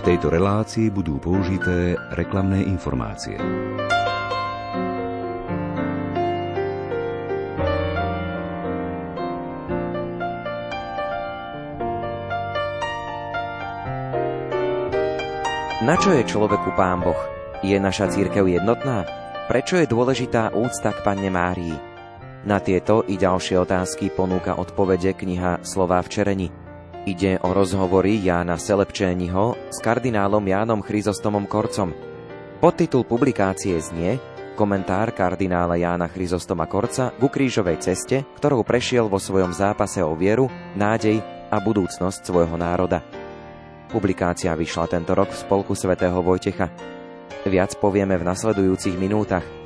V tejto relácii budú použité reklamné informácie. Na čo je človeku Pán Boh? Je naša církev jednotná? Prečo je dôležitá úcta k Panne Márii? Na tieto i ďalšie otázky ponúka odpovede kniha Slová v čereni. Ide o rozhovory Jána Selepčéniho s kardinálom Jánom Chryzostomom Korcom. Podtitul publikácie znie Komentár kardinála Jána Chryzostoma Korca ku krížovej ceste, ktorou prešiel vo svojom zápase o vieru, nádej a budúcnosť svojho národa. Publikácia vyšla tento rok v spolku svätého Vojtecha. Viac povieme v nasledujúcich minútach –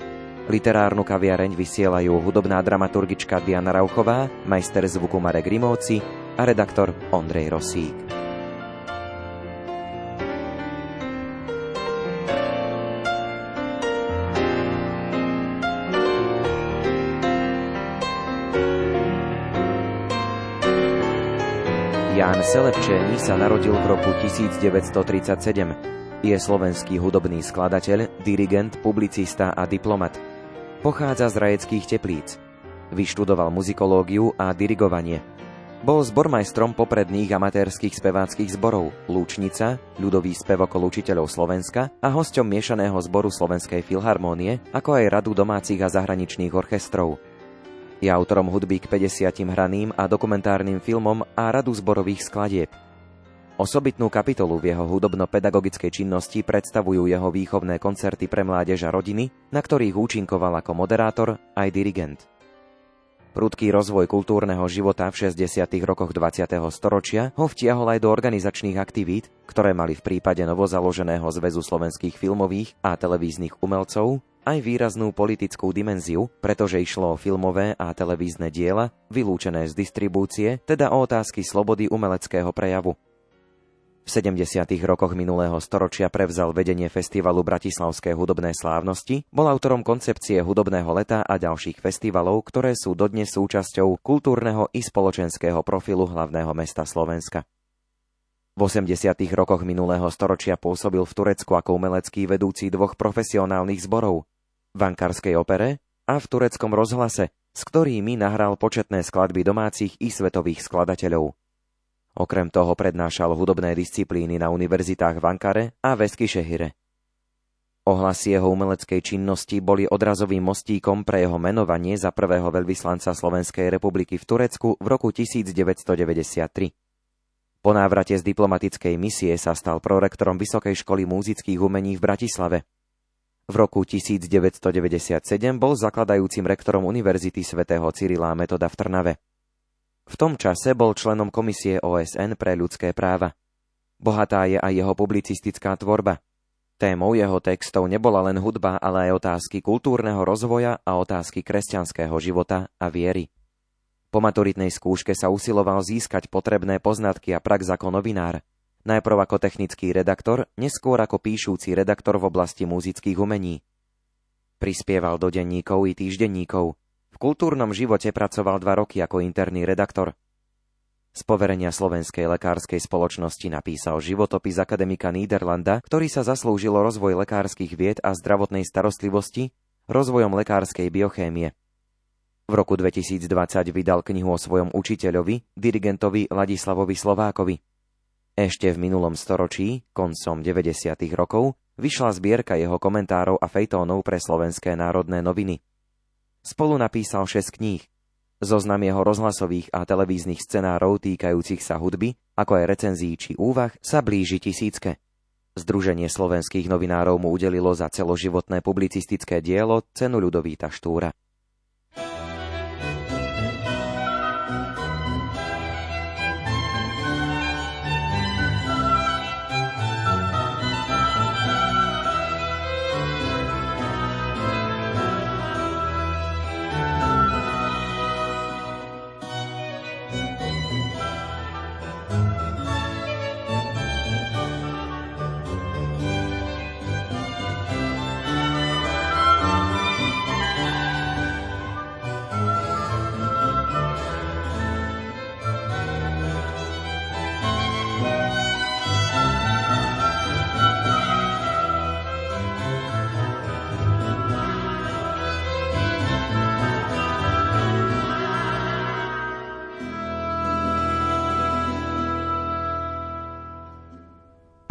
Literárnu kaviareň vysielajú hudobná dramaturgička Diana Rauchová, majster zvuku Marek Rimóci a redaktor Ondrej Rosík. Ján Selepčení sa narodil v roku 1937. Je slovenský hudobný skladateľ, dirigent, publicista a diplomat. Pochádza z rajeckých teplíc. Vyštudoval muzikológiu a dirigovanie. Bol zbormajstrom popredných amatérských speváckých zborov Lúčnica, ľudový spevokol učiteľov Slovenska a hosťom miešaného zboru Slovenskej filharmónie, ako aj radu domácich a zahraničných orchestrov. Je autorom hudby k 50 hraným a dokumentárnym filmom a radu zborových skladieb. Osobitnú kapitolu v jeho hudobno-pedagogickej činnosti predstavujú jeho výchovné koncerty pre mládež a rodiny, na ktorých účinkoval ako moderátor aj dirigent. Prudký rozvoj kultúrneho života v 60. rokoch 20. storočia ho vtiahol aj do organizačných aktivít, ktoré mali v prípade novozaloženého Zväzu slovenských filmových a televíznych umelcov aj výraznú politickú dimenziu, pretože išlo o filmové a televízne diela, vylúčené z distribúcie, teda o otázky slobody umeleckého prejavu. V 70. rokoch minulého storočia prevzal vedenie festivalu Bratislavské hudobné slávnosti, bol autorom koncepcie hudobného leta a ďalších festivalov, ktoré sú dodnes súčasťou kultúrneho i spoločenského profilu hlavného mesta Slovenska. V 80. rokoch minulého storočia pôsobil v Turecku ako umelecký vedúci dvoch profesionálnych zborov, v Ankarskej opere a v tureckom rozhlase, s ktorými nahral početné skladby domácich i svetových skladateľov. Okrem toho prednášal hudobné disciplíny na univerzitách v Ankare a Veskyšehire. Ohlasy jeho umeleckej činnosti boli odrazovým mostíkom pre jeho menovanie za prvého veľvyslanca Slovenskej republiky v Turecku v roku 1993. Po návrate z diplomatickej misie sa stal prorektorom Vysokej školy múzických umení v Bratislave. V roku 1997 bol zakladajúcim rektorom Univerzity svätého Cyrila Metoda v Trnave. V tom čase bol členom Komisie OSN pre ľudské práva. Bohatá je aj jeho publicistická tvorba. Témou jeho textov nebola len hudba, ale aj otázky kultúrneho rozvoja a otázky kresťanského života a viery. Po maturitnej skúške sa usiloval získať potrebné poznatky a prax ako novinár. Najprv ako technický redaktor, neskôr ako píšúci redaktor v oblasti muzických umení. Prispieval do denníkov i týždenníkov, v kultúrnom živote pracoval dva roky ako interný redaktor. Z poverenia Slovenskej lekárskej spoločnosti napísal životopis akademika Niederlanda, ktorý sa zaslúžilo rozvoj lekárskych vied a zdravotnej starostlivosti, rozvojom lekárskej biochémie. V roku 2020 vydal knihu o svojom učiteľovi, dirigentovi Ladislavovi Slovákovi. Ešte v minulom storočí, koncom 90. rokov, vyšla zbierka jeho komentárov a fejtónov pre slovenské národné noviny – Spolu napísal 6 kníh. Zoznam jeho rozhlasových a televíznych scenárov týkajúcich sa hudby, ako aj recenzií či úvah, sa blíži tisícke. Združenie slovenských novinárov mu udelilo za celoživotné publicistické dielo cenu Ľudovíta Štúra.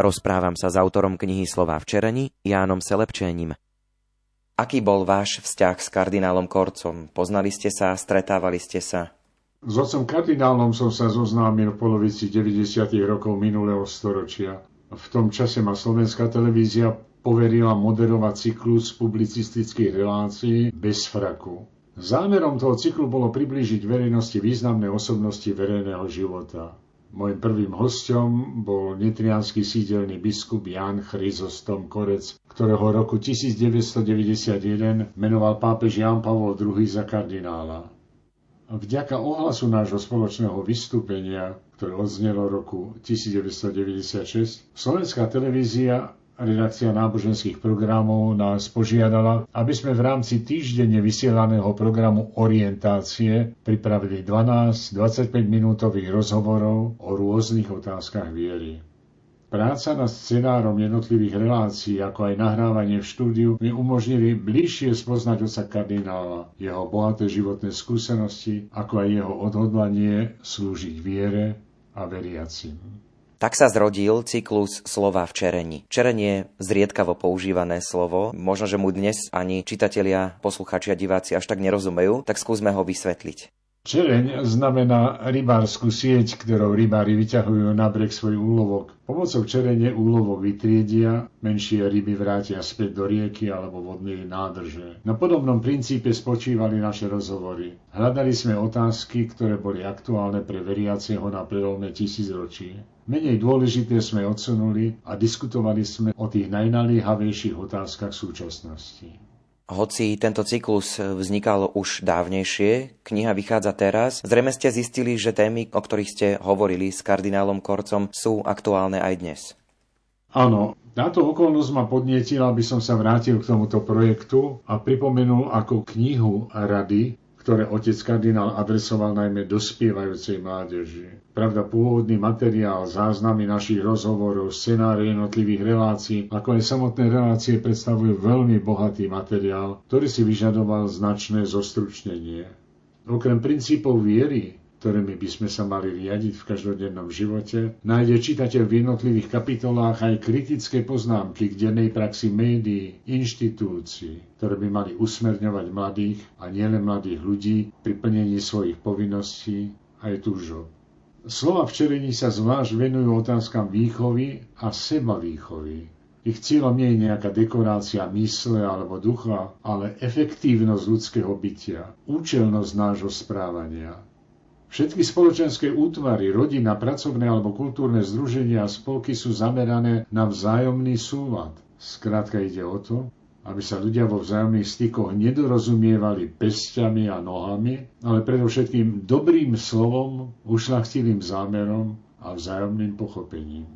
Rozprávam sa s autorom knihy Slova v Čereni, Jánom Selepčením. Aký bol váš vzťah s kardinálom Korcom? Poznali ste sa, stretávali ste sa? S otcom kardinálom som sa zoznámil v polovici 90. rokov minulého storočia. V tom čase ma slovenská televízia poverila moderovať cyklus publicistických relácií bez fraku. Zámerom toho cyklu bolo priblížiť verejnosti významné osobnosti verejného života. Mojím prvým hostom bol nitrianský sídelný biskup Jan Chryzostom Korec, ktorého roku 1991 menoval pápež Jan Pavol II za kardinála. Vďaka ohlasu nášho spoločného vystúpenia, ktoré odznelo roku 1996, slovenská televízia redakcia náboženských programov nás požiadala, aby sme v rámci týždenne vysielaného programu Orientácie pripravili 12-25 minútových rozhovorov o rôznych otázkach viery. Práca nad scenárom jednotlivých relácií, ako aj nahrávanie v štúdiu, mi umožnili bližšie spoznať osa kardinála, jeho bohaté životné skúsenosti, ako aj jeho odhodlanie slúžiť viere a veriacim. Tak sa zrodil cyklus slova v čereni. Čerenie zriedkavo používané slovo, možno, že mu dnes ani čitatelia, posluchači a diváci až tak nerozumejú, tak skúsme ho vysvetliť. Čereň znamená rybárskú sieť, ktorou rybári vyťahujú na breh svoj úlovok. Pomocou čerene úlovok vytriedia, menšie ryby vrátia späť do rieky alebo vodnej nádrže. Na podobnom princípe spočívali naše rozhovory. Hľadali sme otázky, ktoré boli aktuálne pre veriaceho na prelome tisícročí. Menej dôležité sme odsunuli a diskutovali sme o tých najnaliehavejších otázkach súčasnosti. Hoci tento cyklus vznikal už dávnejšie, kniha vychádza teraz, zrejme ste zistili, že témy, o ktorých ste hovorili s kardinálom Korcom, sú aktuálne aj dnes. Áno, táto okolnosť ma podnietila, aby som sa vrátil k tomuto projektu a pripomenul ako knihu rady ktoré otec kardinál adresoval najmä dospievajúcej mládeži. Pravda, pôvodný materiál, záznamy našich rozhovorov, scenáre jednotlivých relácií, ako aj samotné relácie predstavujú veľmi bohatý materiál, ktorý si vyžadoval značné zostručnenie. Okrem princípov viery, ktorými by sme sa mali riadiť v každodennom živote, nájde čitateľ v jednotlivých kapitolách aj kritické poznámky k dennej praxi médií, inštitúcií, ktoré by mali usmerňovať mladých a nielen mladých ľudí pri plnení svojich povinností aj túžob. Slova včerení sa zvlášť venujú otázkam výchovy a seba výchovy. Ich cieľom nie je nejaká dekorácia mysle alebo ducha, ale efektívnosť ľudského bytia, účelnosť nášho správania, Všetky spoločenské útvary, rodina, pracovné alebo kultúrne združenia a spolky sú zamerané na vzájomný súlad. Skrátka ide o to, aby sa ľudia vo vzájomných stykoch nedorozumievali pestiami a nohami, ale predovšetkým dobrým slovom, ušlachtilým zámerom a vzájomným pochopením.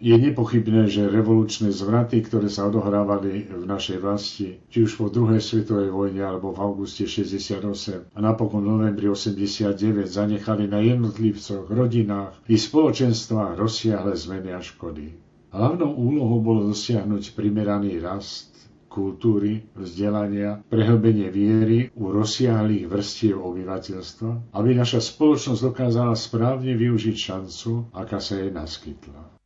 Je nepochybné, že revolučné zvraty, ktoré sa odohrávali v našej vlasti, či už po druhej svetovej vojne alebo v auguste 68 a napokon novembri 89 zanechali na jednotlivcoch, rodinách i spoločenstvách rozsiahle zmeny a škody. Hlavnou úlohou bolo dosiahnuť primeraný rast kultúry, vzdelania, prehlbenie viery u rozsiahlých vrstiev obyvateľstva, aby naša spoločnosť dokázala správne využiť šancu, aká sa jej naskytla.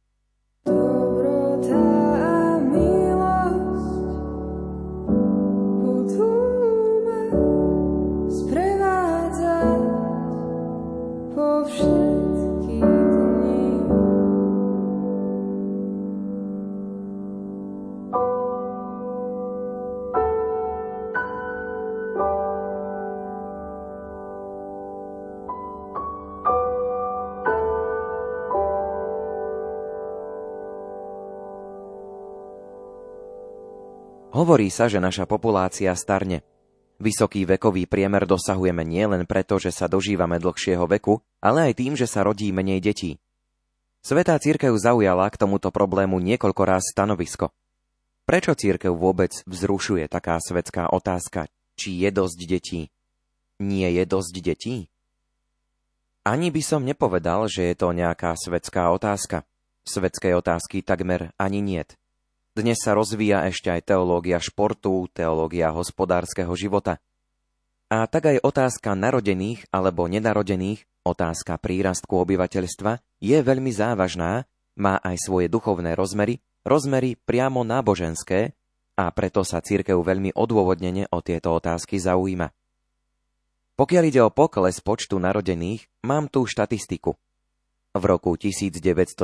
Hovorí sa, že naša populácia starne. Vysoký vekový priemer dosahujeme nielen preto, že sa dožívame dlhšieho veku, ale aj tým, že sa rodí menej detí. Svetá církev zaujala k tomuto problému niekoľko ráz stanovisko. Prečo církev vôbec vzrušuje taká svetská otázka, či je dosť detí? Nie je dosť detí? Ani by som nepovedal, že je to nejaká svetská otázka. Svetskej otázky takmer ani niet. Dnes sa rozvíja ešte aj teológia športu, teológia hospodárskeho života. A tak aj otázka narodených alebo nenarodených, otázka prírastku obyvateľstva je veľmi závažná má aj svoje duchovné rozmery, rozmery priamo náboženské a preto sa církev veľmi odôvodnene o tieto otázky zaujíma. Pokiaľ ide o pokles počtu narodených, mám tu štatistiku. V roku 1990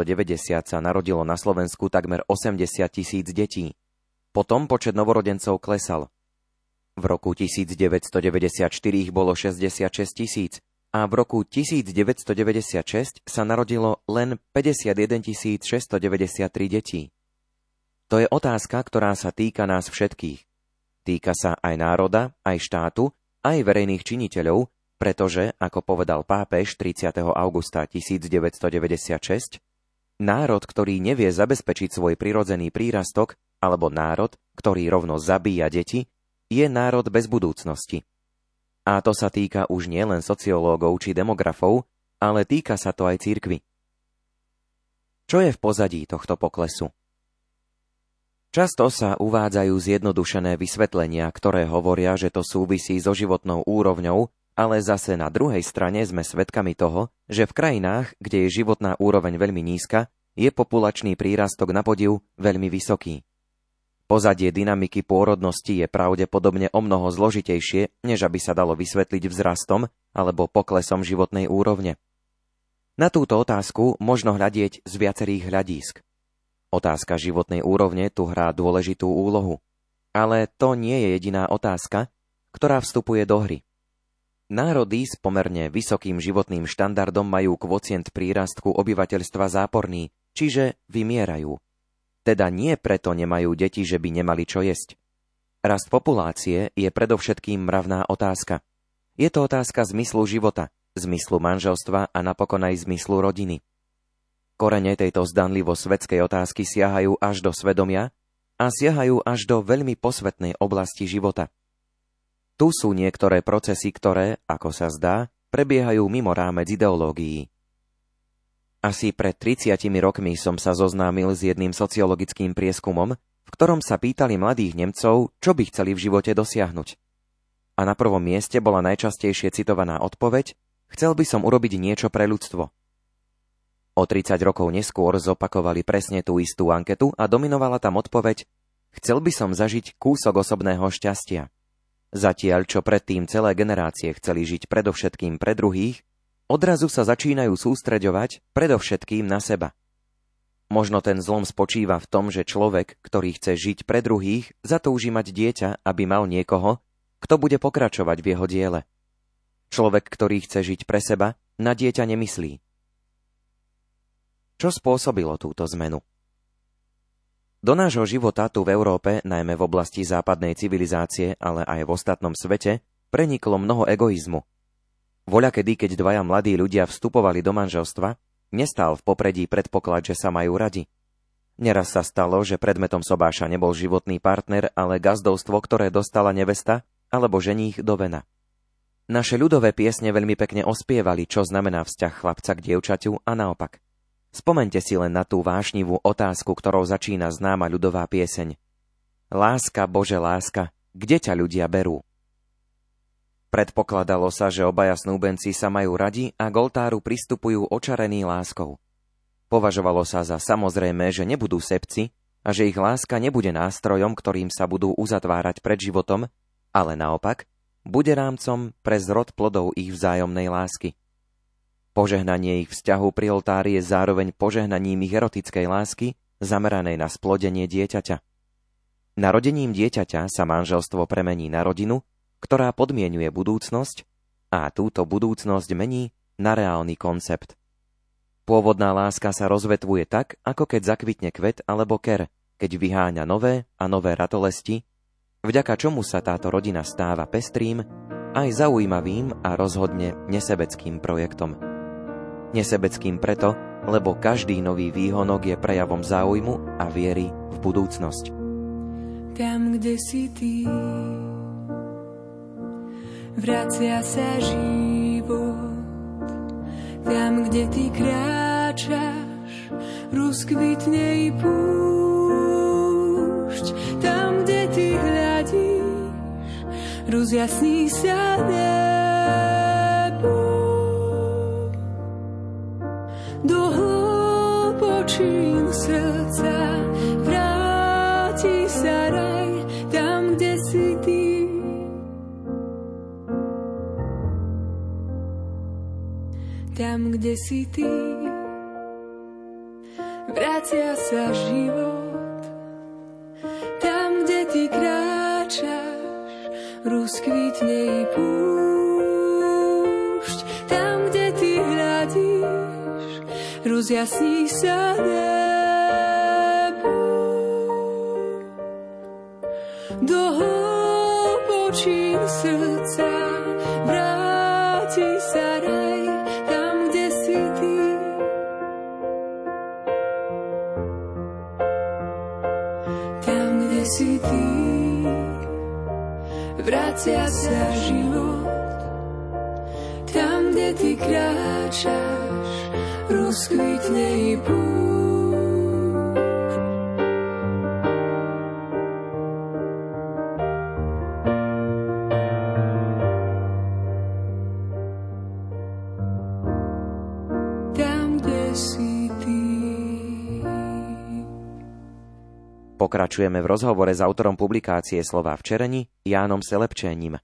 sa narodilo na Slovensku takmer 80 tisíc detí. Potom počet novorodencov klesal. V roku 1994 ich bolo 66 tisíc a v roku 1996 sa narodilo len 51 693 detí. To je otázka, ktorá sa týka nás všetkých. Týka sa aj národa, aj štátu, aj verejných činiteľov, pretože, ako povedal pápež 30. augusta 1996, národ, ktorý nevie zabezpečiť svoj prirodzený prírastok, alebo národ, ktorý rovno zabíja deti, je národ bez budúcnosti. A to sa týka už nielen sociológov či demografov, ale týka sa to aj církvy. Čo je v pozadí tohto poklesu? Často sa uvádzajú zjednodušené vysvetlenia, ktoré hovoria, že to súvisí so životnou úrovňou, ale zase na druhej strane sme svedkami toho, že v krajinách, kde je životná úroveň veľmi nízka, je populačný prírastok na podiv veľmi vysoký. Pozadie dynamiky pôrodnosti je pravdepodobne o mnoho zložitejšie, než aby sa dalo vysvetliť vzrastom alebo poklesom životnej úrovne. Na túto otázku možno hľadieť z viacerých hľadísk. Otázka životnej úrovne tu hrá dôležitú úlohu. Ale to nie je jediná otázka, ktorá vstupuje do hry. Národy s pomerne vysokým životným štandardom majú kvocient prírastku obyvateľstva záporný, čiže vymierajú – teda nie preto nemajú deti, že by nemali čo jesť. Rast populácie je predovšetkým mravná otázka. Je to otázka zmyslu života, zmyslu manželstva a napokon aj zmyslu rodiny. Korene tejto zdanlivo svetskej otázky siahajú až do svedomia a siahajú až do veľmi posvetnej oblasti života. Tu sú niektoré procesy, ktoré, ako sa zdá, prebiehajú mimo rámec ideológií. Asi pred 30 rokmi som sa zoznámil s jedným sociologickým prieskumom, v ktorom sa pýtali mladých Nemcov, čo by chceli v živote dosiahnuť. A na prvom mieste bola najčastejšie citovaná odpoveď Chcel by som urobiť niečo pre ľudstvo. O 30 rokov neskôr zopakovali presne tú istú anketu a dominovala tam odpoveď Chcel by som zažiť kúsok osobného šťastia. Zatiaľ, čo predtým celé generácie chceli žiť predovšetkým pre druhých, odrazu sa začínajú sústreďovať predovšetkým na seba. Možno ten zlom spočíva v tom, že človek, ktorý chce žiť pre druhých, zatúži mať dieťa, aby mal niekoho, kto bude pokračovať v jeho diele. Človek, ktorý chce žiť pre seba, na dieťa nemyslí. Čo spôsobilo túto zmenu? Do nášho života tu v Európe, najmä v oblasti západnej civilizácie, ale aj v ostatnom svete, preniklo mnoho egoizmu, Voľa kedy, keď dvaja mladí ľudia vstupovali do manželstva, nestal v popredí predpoklad, že sa majú radi. Neraz sa stalo, že predmetom sobáša nebol životný partner, ale gazdovstvo, ktoré dostala nevesta alebo ženích do vena. Naše ľudové piesne veľmi pekne ospievali, čo znamená vzťah chlapca k dievčaťu a naopak. Spomente si len na tú vášnivú otázku, ktorou začína známa ľudová pieseň. Láska, Bože, láska, kde ťa ľudia berú? Predpokladalo sa, že obaja snúbenci sa majú radi a Goltáru pristupujú očarení láskou. Považovalo sa za samozrejme, že nebudú sepci a že ich láska nebude nástrojom, ktorým sa budú uzatvárať pred životom, ale naopak, bude rámcom pre zrod plodov ich vzájomnej lásky. Požehnanie ich vzťahu pri oltári je zároveň požehnaním ich erotickej lásky, zameranej na splodenie dieťaťa. Narodením dieťaťa sa manželstvo premení na rodinu, ktorá podmienuje budúcnosť a túto budúcnosť mení na reálny koncept. Pôvodná láska sa rozvetvuje tak, ako keď zakvitne kvet alebo ker, keď vyháňa nové a nové ratolesti, vďaka čomu sa táto rodina stáva pestrým, aj zaujímavým a rozhodne nesebeckým projektom. Nesebeckým preto, lebo každý nový výhonok je prejavom záujmu a viery v budúcnosť. Tam, kde si ty, vracia sa život. Tam, kde ty kráčaš, rozkvitne i púšť. Tam, kde ty hľadíš, rozjasní sa končín srdca vráti sa raj tam, kde si ty. Tam, kde si ty, vracia sa život. Tam, kde ty kráčaš, rozkvitne i púšť. Rozjasní sa nebo. Do hlbočín srdca vracia sa život. Tam, kde ty kráčaš, rozkvitne i Pokračujeme v rozhovore s autorom publikácie Slova v čereni, Jánom Selepčením.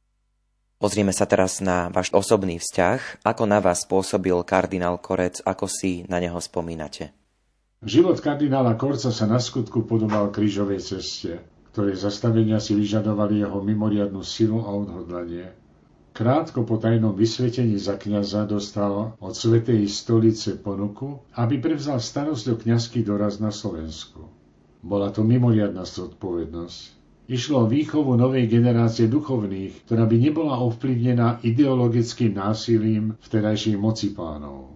Pozrieme sa teraz na váš osobný vzťah. Ako na vás pôsobil kardinál Korec, ako si na neho spomínate? Život kardinála Korca sa na skutku podobal krížovej ceste, ktorej zastavenia si vyžadovali jeho mimoriadnu silu a odhodlanie. Krátko po tajnom vysvetení za kniaza dostal od Svetej stolice ponuku, aby prevzal starosť o kniazský doraz na Slovensku. Bola to mimoriadná zodpovednosť. Išlo o výchovu novej generácie duchovných, ktorá by nebola ovplyvnená ideologickým násilím vtedajších moci pánov.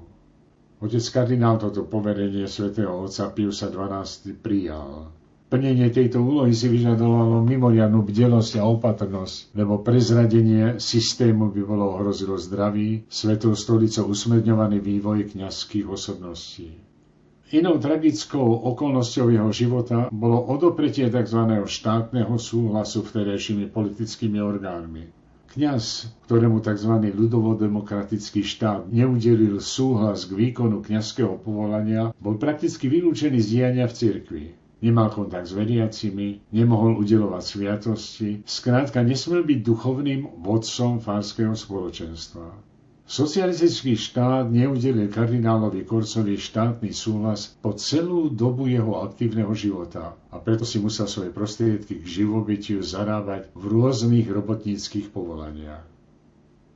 Otec kardinál toto poverenie svätého otca Piusa XII prijal. Plnenie tejto úlohy si vyžadovalo mimoriadnú bdelosť a opatrnosť, lebo prezradenie systému by bolo ohrozilo zdravý, svetou stolicou usmerňovaný vývoj kňazských osobností. Inou tragickou okolnosťou jeho života bolo odopretie tzv. štátneho súhlasu vtedajšími politickými orgánmi. Kňaz, ktorému tzv. ľudovo-demokratický štát neudelil súhlas k výkonu kňazského povolania, bol prakticky vylúčený z diania v cirkvi. Nemal kontakt s veriacimi, nemohol udelovať sviatosti, skrátka nesmel byť duchovným vodcom fárskeho spoločenstva. Socialistický štát neudelil kardinálovi Korcovi štátny súhlas po celú dobu jeho aktívneho života a preto si musel svoje prostriedky k živobytiu zarábať v rôznych robotníckých povolaniach.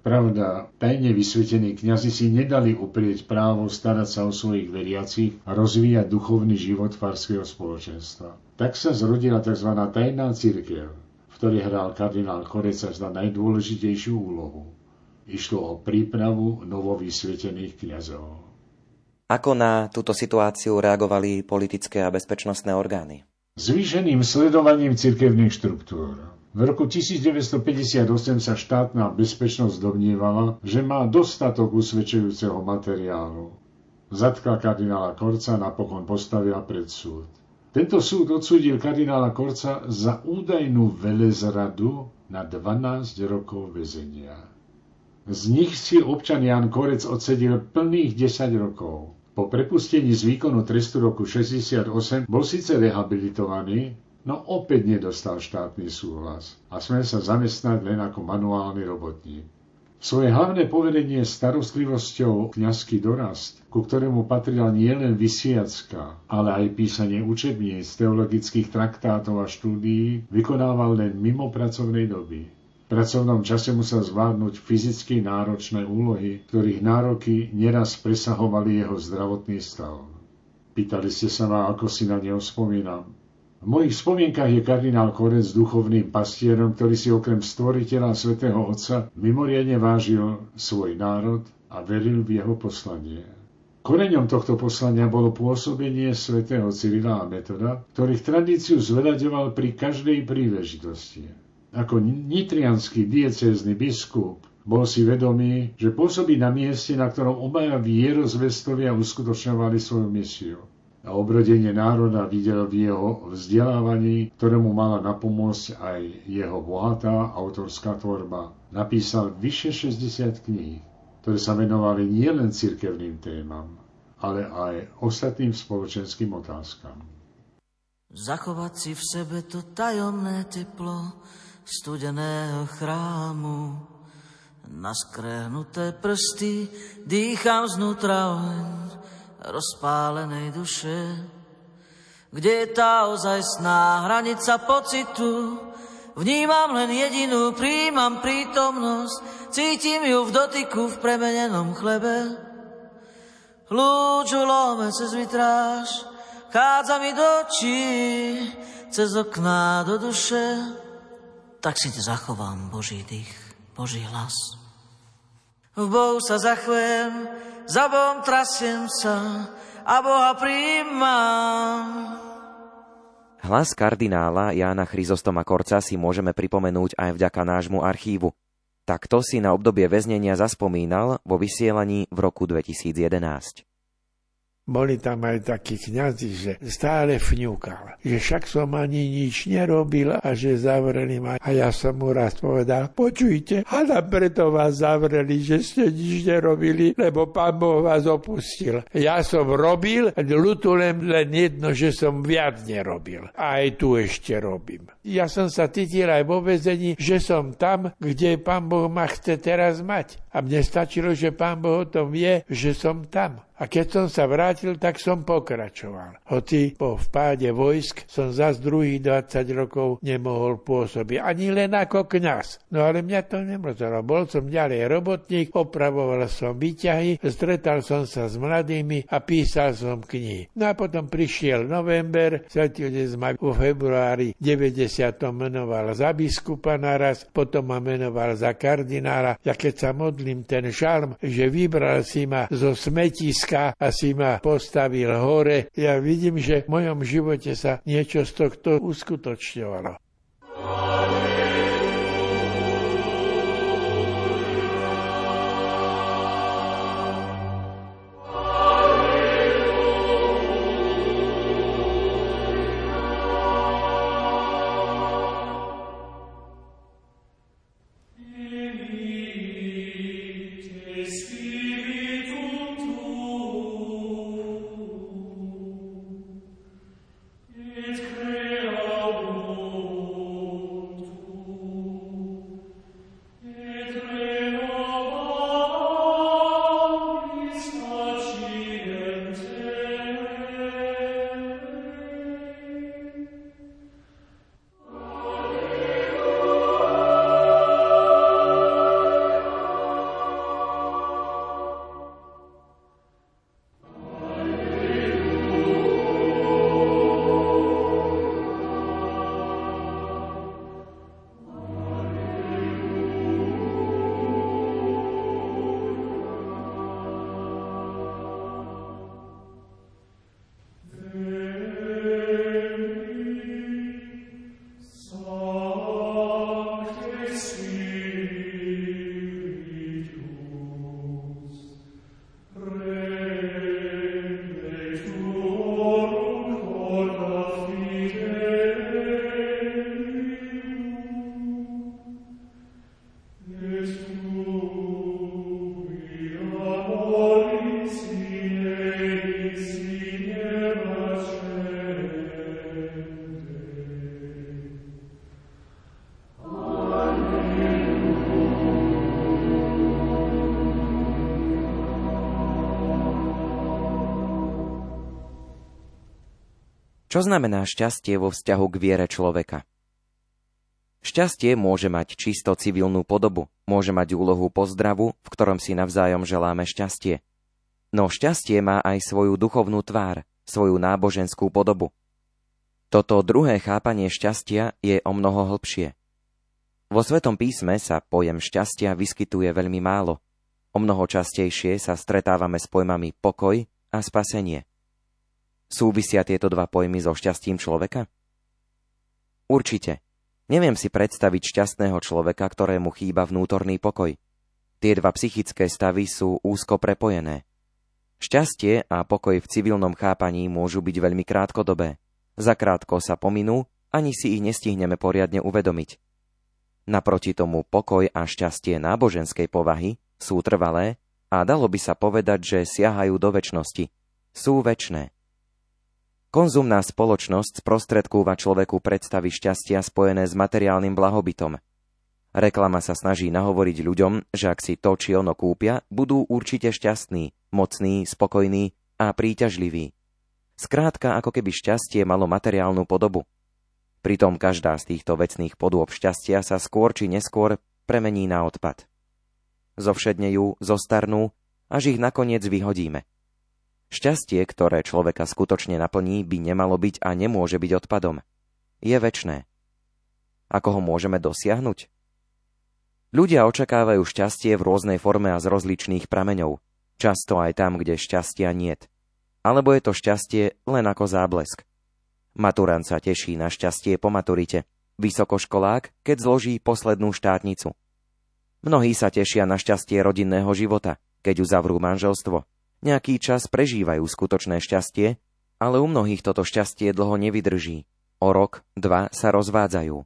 Pravda, tajne vysvetení kňazi si nedali uprieť právo starať sa o svojich veriacich a rozvíjať duchovný život farského spoločenstva. Tak sa zrodila tzv. tajná církev, v ktorej hral kardinál Koreca za najdôležitejšiu úlohu. Išlo o prípravu novovysvietených kňazov. Ako na túto situáciu reagovali politické a bezpečnostné orgány? Zvýšeným sledovaním cirkevných štruktúr. V roku 1958 sa štátna bezpečnosť domnievala, že má dostatok usvedčujúceho materiálu. Zatka kardinála Korca napokon postavila pred súd. Tento súd odsúdil kardinála Korca za údajnú velezradu na 12 rokov väzenia. Z nich si občan Jan Korec odsedil plných 10 rokov. Po prepustení z výkonu trestu roku 68 bol síce rehabilitovaný, no opäť nedostal štátny súhlas a smel sa zamestnať len ako manuálny robotník. Svoje hlavné povedenie starostlivosťou kňazský dorast, ku ktorému patrila nielen vysiacka, ale aj písanie učebníc, teologických traktátov a štúdií, vykonával len mimo pracovnej doby pracovnom čase musel zvládnuť fyzicky náročné úlohy, ktorých nároky neraz presahovali jeho zdravotný stav. Pýtali ste sa ma, ako si na neho spomínam. V mojich spomienkach je kardinál Korec duchovným pastierom, ktorý si okrem stvoriteľa svätého Otca mimoriadne vážil svoj národ a veril v jeho poslanie. Koreňom tohto poslania bolo pôsobenie svätého Cyrila a Metoda, ktorých tradíciu zveľaďoval pri každej príležitosti. Ako nitrianský diecézny biskup bol si vedomý, že pôsobí na mieste, na ktorom obaja vierozvestovia uskutočňovali svoju misiu. A obrodenie národa videl v jeho vzdelávaní, ktorému mala napomôcť aj jeho bohatá autorská tvorba. Napísal vyše 60 kníh, ktoré sa venovali nielen cirkevným témam, ale aj ostatným spoločenským otázkam. Zachovať si v sebe to tajomné teplo, studeného chrámu, Na skrehnuté prsty dýcham znútra oheň rozpálenej duše. Kde je tá ozajstná hranica pocitu? Vnímam len jedinú, príjmam prítomnosť, cítim ju v dotyku v premenenom chlebe. Lúču lome cez vitráž, chádza mi do očí, cez okná do duše. Tak si zachovám Boží dých, Boží hlas. V Bohu sa zachvem, za Bohom trasiem sa a Boha príjmam. Hlas kardinála Jána Chryzostoma Korca si môžeme pripomenúť aj vďaka nášmu archívu. Takto si na obdobie väznenia zaspomínal vo vysielaní v roku 2011. Boli tam aj takí kniazy, že stále fňukal, že však som ani nič nerobil a že zavreli ma. A ja som mu raz povedal, počujte, hada preto vás zavreli, že ste nič nerobili, lebo pán Boh vás opustil. Ja som robil, ľutujem len jedno, že som viac nerobil. A aj tu ešte robím. Ja som sa cítil aj vo vezení, že som tam, kde pán Boh ma chce teraz mať. A mne stačilo, že pán Boh o tom vie, že som tam. A keď som sa vrátil, tak som pokračoval. Hoci po vpáde vojsk som zas druhých 20 rokov nemohol pôsobiť. Ani len ako kňaz. No ale mňa to nemrzelo. Bol som ďalej robotník, opravoval som výťahy, stretal som sa s mladými a písal som knihy. No a potom prišiel november, svetili ma vo februári 90. menoval za biskupa naraz, potom ma menoval za kardinála. Ja keď sa modlím ten šalm, že vybral si ma zo smetis blízka a si ma postavil hore. Ja vidím, že v mojom živote sa niečo z tohto uskutočňovalo. Čo znamená šťastie vo vzťahu k viere človeka? Šťastie môže mať čisto civilnú podobu, môže mať úlohu pozdravu, v ktorom si navzájom želáme šťastie. No šťastie má aj svoju duchovnú tvár, svoju náboženskú podobu. Toto druhé chápanie šťastia je o mnoho hlbšie. Vo Svetom písme sa pojem šťastia vyskytuje veľmi málo. O mnoho častejšie sa stretávame s pojmami pokoj a spasenie. Súvisia tieto dva pojmy so šťastím človeka? Určite. Neviem si predstaviť šťastného človeka, ktorému chýba vnútorný pokoj. Tie dva psychické stavy sú úzko prepojené. Šťastie a pokoj v civilnom chápaní môžu byť veľmi krátkodobé. Zakrátko sa pominú, ani si ich nestihneme poriadne uvedomiť. Naproti tomu pokoj a šťastie náboženskej povahy sú trvalé a dalo by sa povedať, že siahajú do väčšnosti. Sú väčné. Konzumná spoločnosť sprostredkúva človeku predstavy šťastia spojené s materiálnym blahobytom. Reklama sa snaží nahovoriť ľuďom, že ak si to či ono kúpia, budú určite šťastní, mocní, spokojní a príťažliví. Skrátka, ako keby šťastie malo materiálnu podobu. Pritom každá z týchto vecných podôb šťastia sa skôr či neskôr premení na odpad. Zovšednejú, zostarnú, až ich nakoniec vyhodíme. Šťastie, ktoré človeka skutočne naplní, by nemalo byť a nemôže byť odpadom. Je väčné. Ako ho môžeme dosiahnuť? Ľudia očakávajú šťastie v rôznej forme a z rozličných prameňov, často aj tam, kde šťastia niet. Alebo je to šťastie len ako záblesk. Maturant sa teší na šťastie po maturite, vysokoškolák, keď zloží poslednú štátnicu. Mnohí sa tešia na šťastie rodinného života, keď uzavrú manželstvo. Nejaký čas prežívajú skutočné šťastie, ale u mnohých toto šťastie dlho nevydrží. O rok, dva sa rozvádzajú.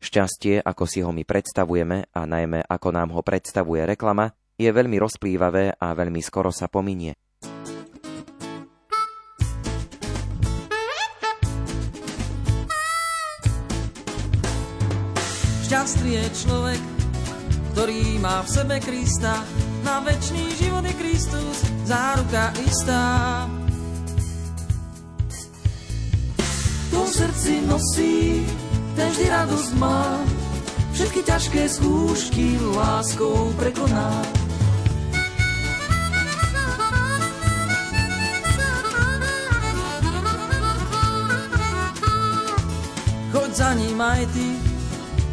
Šťastie, ako si ho my predstavujeme a najmä ako nám ho predstavuje reklama, je veľmi rozplývavé a veľmi skoro sa pominie. Šťastný je človek, ktorý má v sebe Krista, na večný život je Kristus, záruka istá. To v srdci nosí ten vždy radosť má, všetky ťažké skúšky láskou prekoná. Choď za ním aj ty,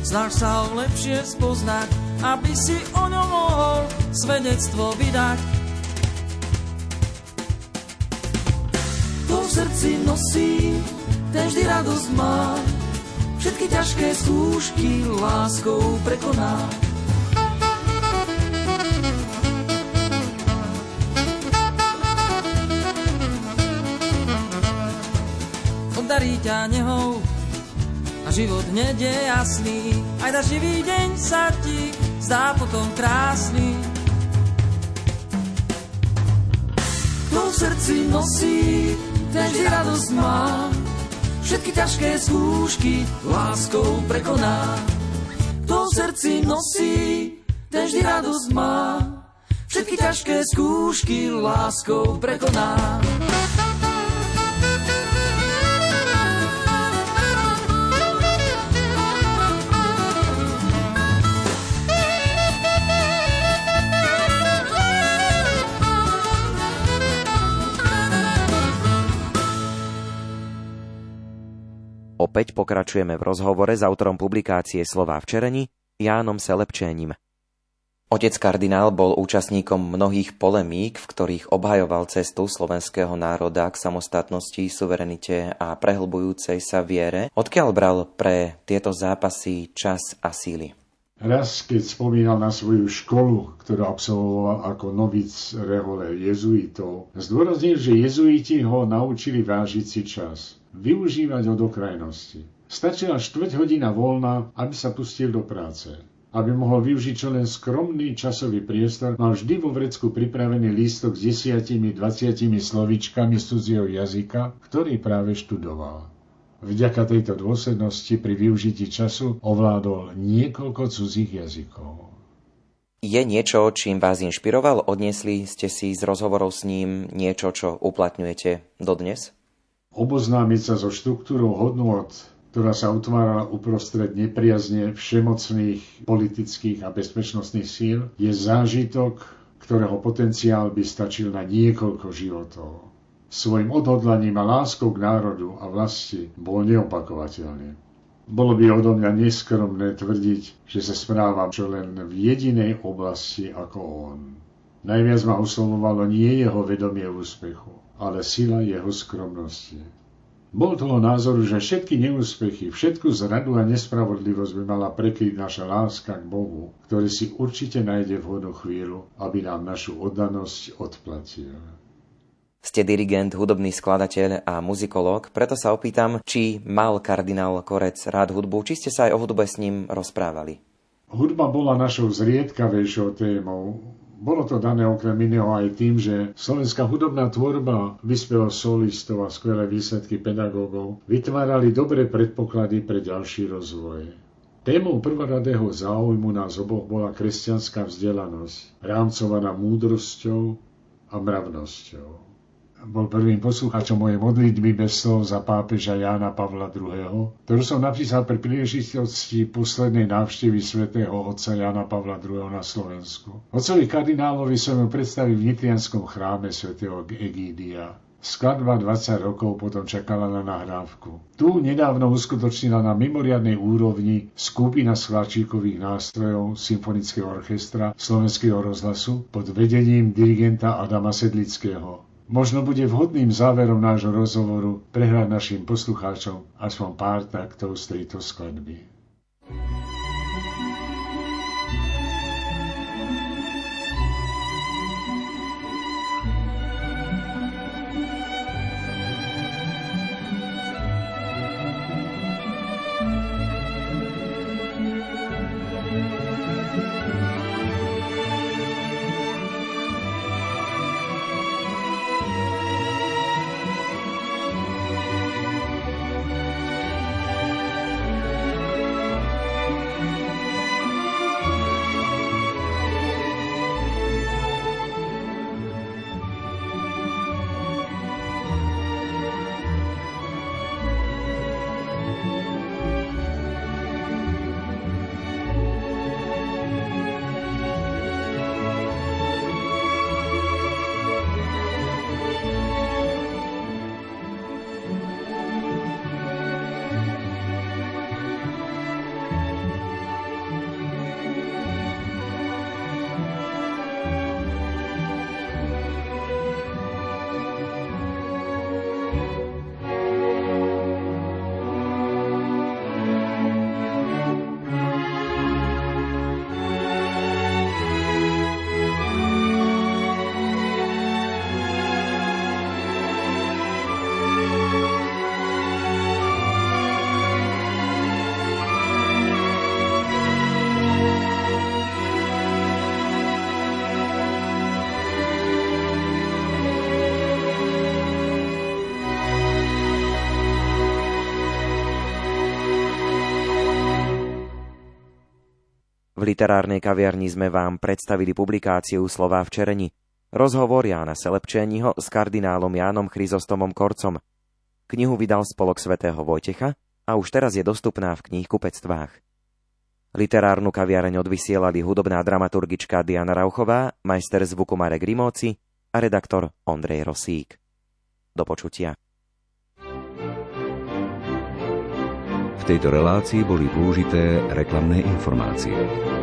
snaž sa ho lepšie spoznať, aby si o ňom mohol svedectvo vydať. To v srdci nosí, ten vždy radosť má, všetky ťažké skúšky láskou prekoná. Obdarí ťa nehou a život hneď je jasný, aj živý deň sa ti zdá potom krásny. To v srdci nosí, ten radosť má, všetky ťažké skúšky láskou prekoná. Kto v srdci nosí, ten vždy radosť má, všetky ťažké skúšky láskou prekoná. Opäť pokračujeme v rozhovore s autorom publikácie Slová v Čereni, Jánom Selepčením. Otec kardinál bol účastníkom mnohých polemík, v ktorých obhajoval cestu slovenského národa k samostatnosti, suverenite a prehlbujúcej sa viere. Odkiaľ bral pre tieto zápasy čas a síly? Raz, keď spomínal na svoju školu, ktorú absolvoval ako novic rehole jezuitov, zdôraznil, že jezuiti ho naučili vážiť si čas využívať od okrajnosti. Stačila štvrť hodina voľna, aby sa pustil do práce. Aby mohol využiť čo len skromný časový priestor, mal vždy vo vrecku pripravený lístok s desiatimi, dvaciatimi slovičkami z cudzieho jazyka, ktorý práve študoval. Vďaka tejto dôslednosti pri využití času ovládol niekoľko cudzích jazykov. Je niečo, čím vás inšpiroval? Odniesli ste si z rozhovorov s ním niečo, čo uplatňujete dodnes? Oboznámiť sa so štruktúrou hodnôt, ktorá sa utvárala uprostred nepriazne všemocných politických a bezpečnostných síl, je zážitok, ktorého potenciál by stačil na niekoľko životov. Svojim odhodlaním a láskou k národu a vlasti bol neopakovateľný. Bolo by odo mňa neskromné tvrdiť, že sa správam čo len v jedinej oblasti ako on. Najviac ma oslovovalo nie jeho vedomie úspechu, ale sila jeho skromnosti. Bol toho názoru, že všetky neúspechy, všetku zradu a nespravodlivosť by mala prekryť naša láska k Bohu, ktorý si určite nájde vhodnú chvíľu, aby nám našu oddanosť odplatil. Ste dirigent, hudobný skladateľ a muzikológ, preto sa opýtam, či mal kardinál Korec rád hudbu, či ste sa aj o hudbe s ním rozprávali. Hudba bola našou zriedkavejšou témou. Bolo to dané okrem iného aj tým, že slovenská hudobná tvorba, vyspelosť solistov a skvelé výsledky pedagógov vytvárali dobré predpoklady pre ďalší rozvoj. Témou prvoradého záujmu nás oboch bola kresťanská vzdelanosť, rámcovaná múdrosťou a mravnosťou bol prvým poslucháčom mojej modlitby bez slov za pápeža Jána Pavla II., ktorú som napísal pri príležitosti poslednej návštevy svätého otca Jána Pavla II. na Slovensku. Otcovi kardinálovi som ju predstavil v Nitrianskom chráme svätého Egídia. Skladba 20 rokov potom čakala na nahrávku. Tu nedávno uskutočnila na mimoriadnej úrovni skupina schváčíkových nástrojov Symfonického orchestra Slovenského rozhlasu pod vedením dirigenta Adama Sedlického. Možno bude vhodným záverom nášho rozhovoru prehrať našim poslucháčom aspoň pár taktov z tejto skladby. Literárnej kaviarni sme vám predstavili publikáciu Slová v Čereni, rozhovor Jána Selepčéniho s kardinálom Jánom Chryzostomom Korcom. Knihu vydal spolok svätého Vojtecha a už teraz je dostupná v knihkupectvách. Literárnu kaviareň odvysielali hudobná dramaturgička Diana Rauchová, majster zvuku Marek Rimóci a redaktor Ondrej Rosík. Do počutia. V tejto relácii boli použité reklamné informácie.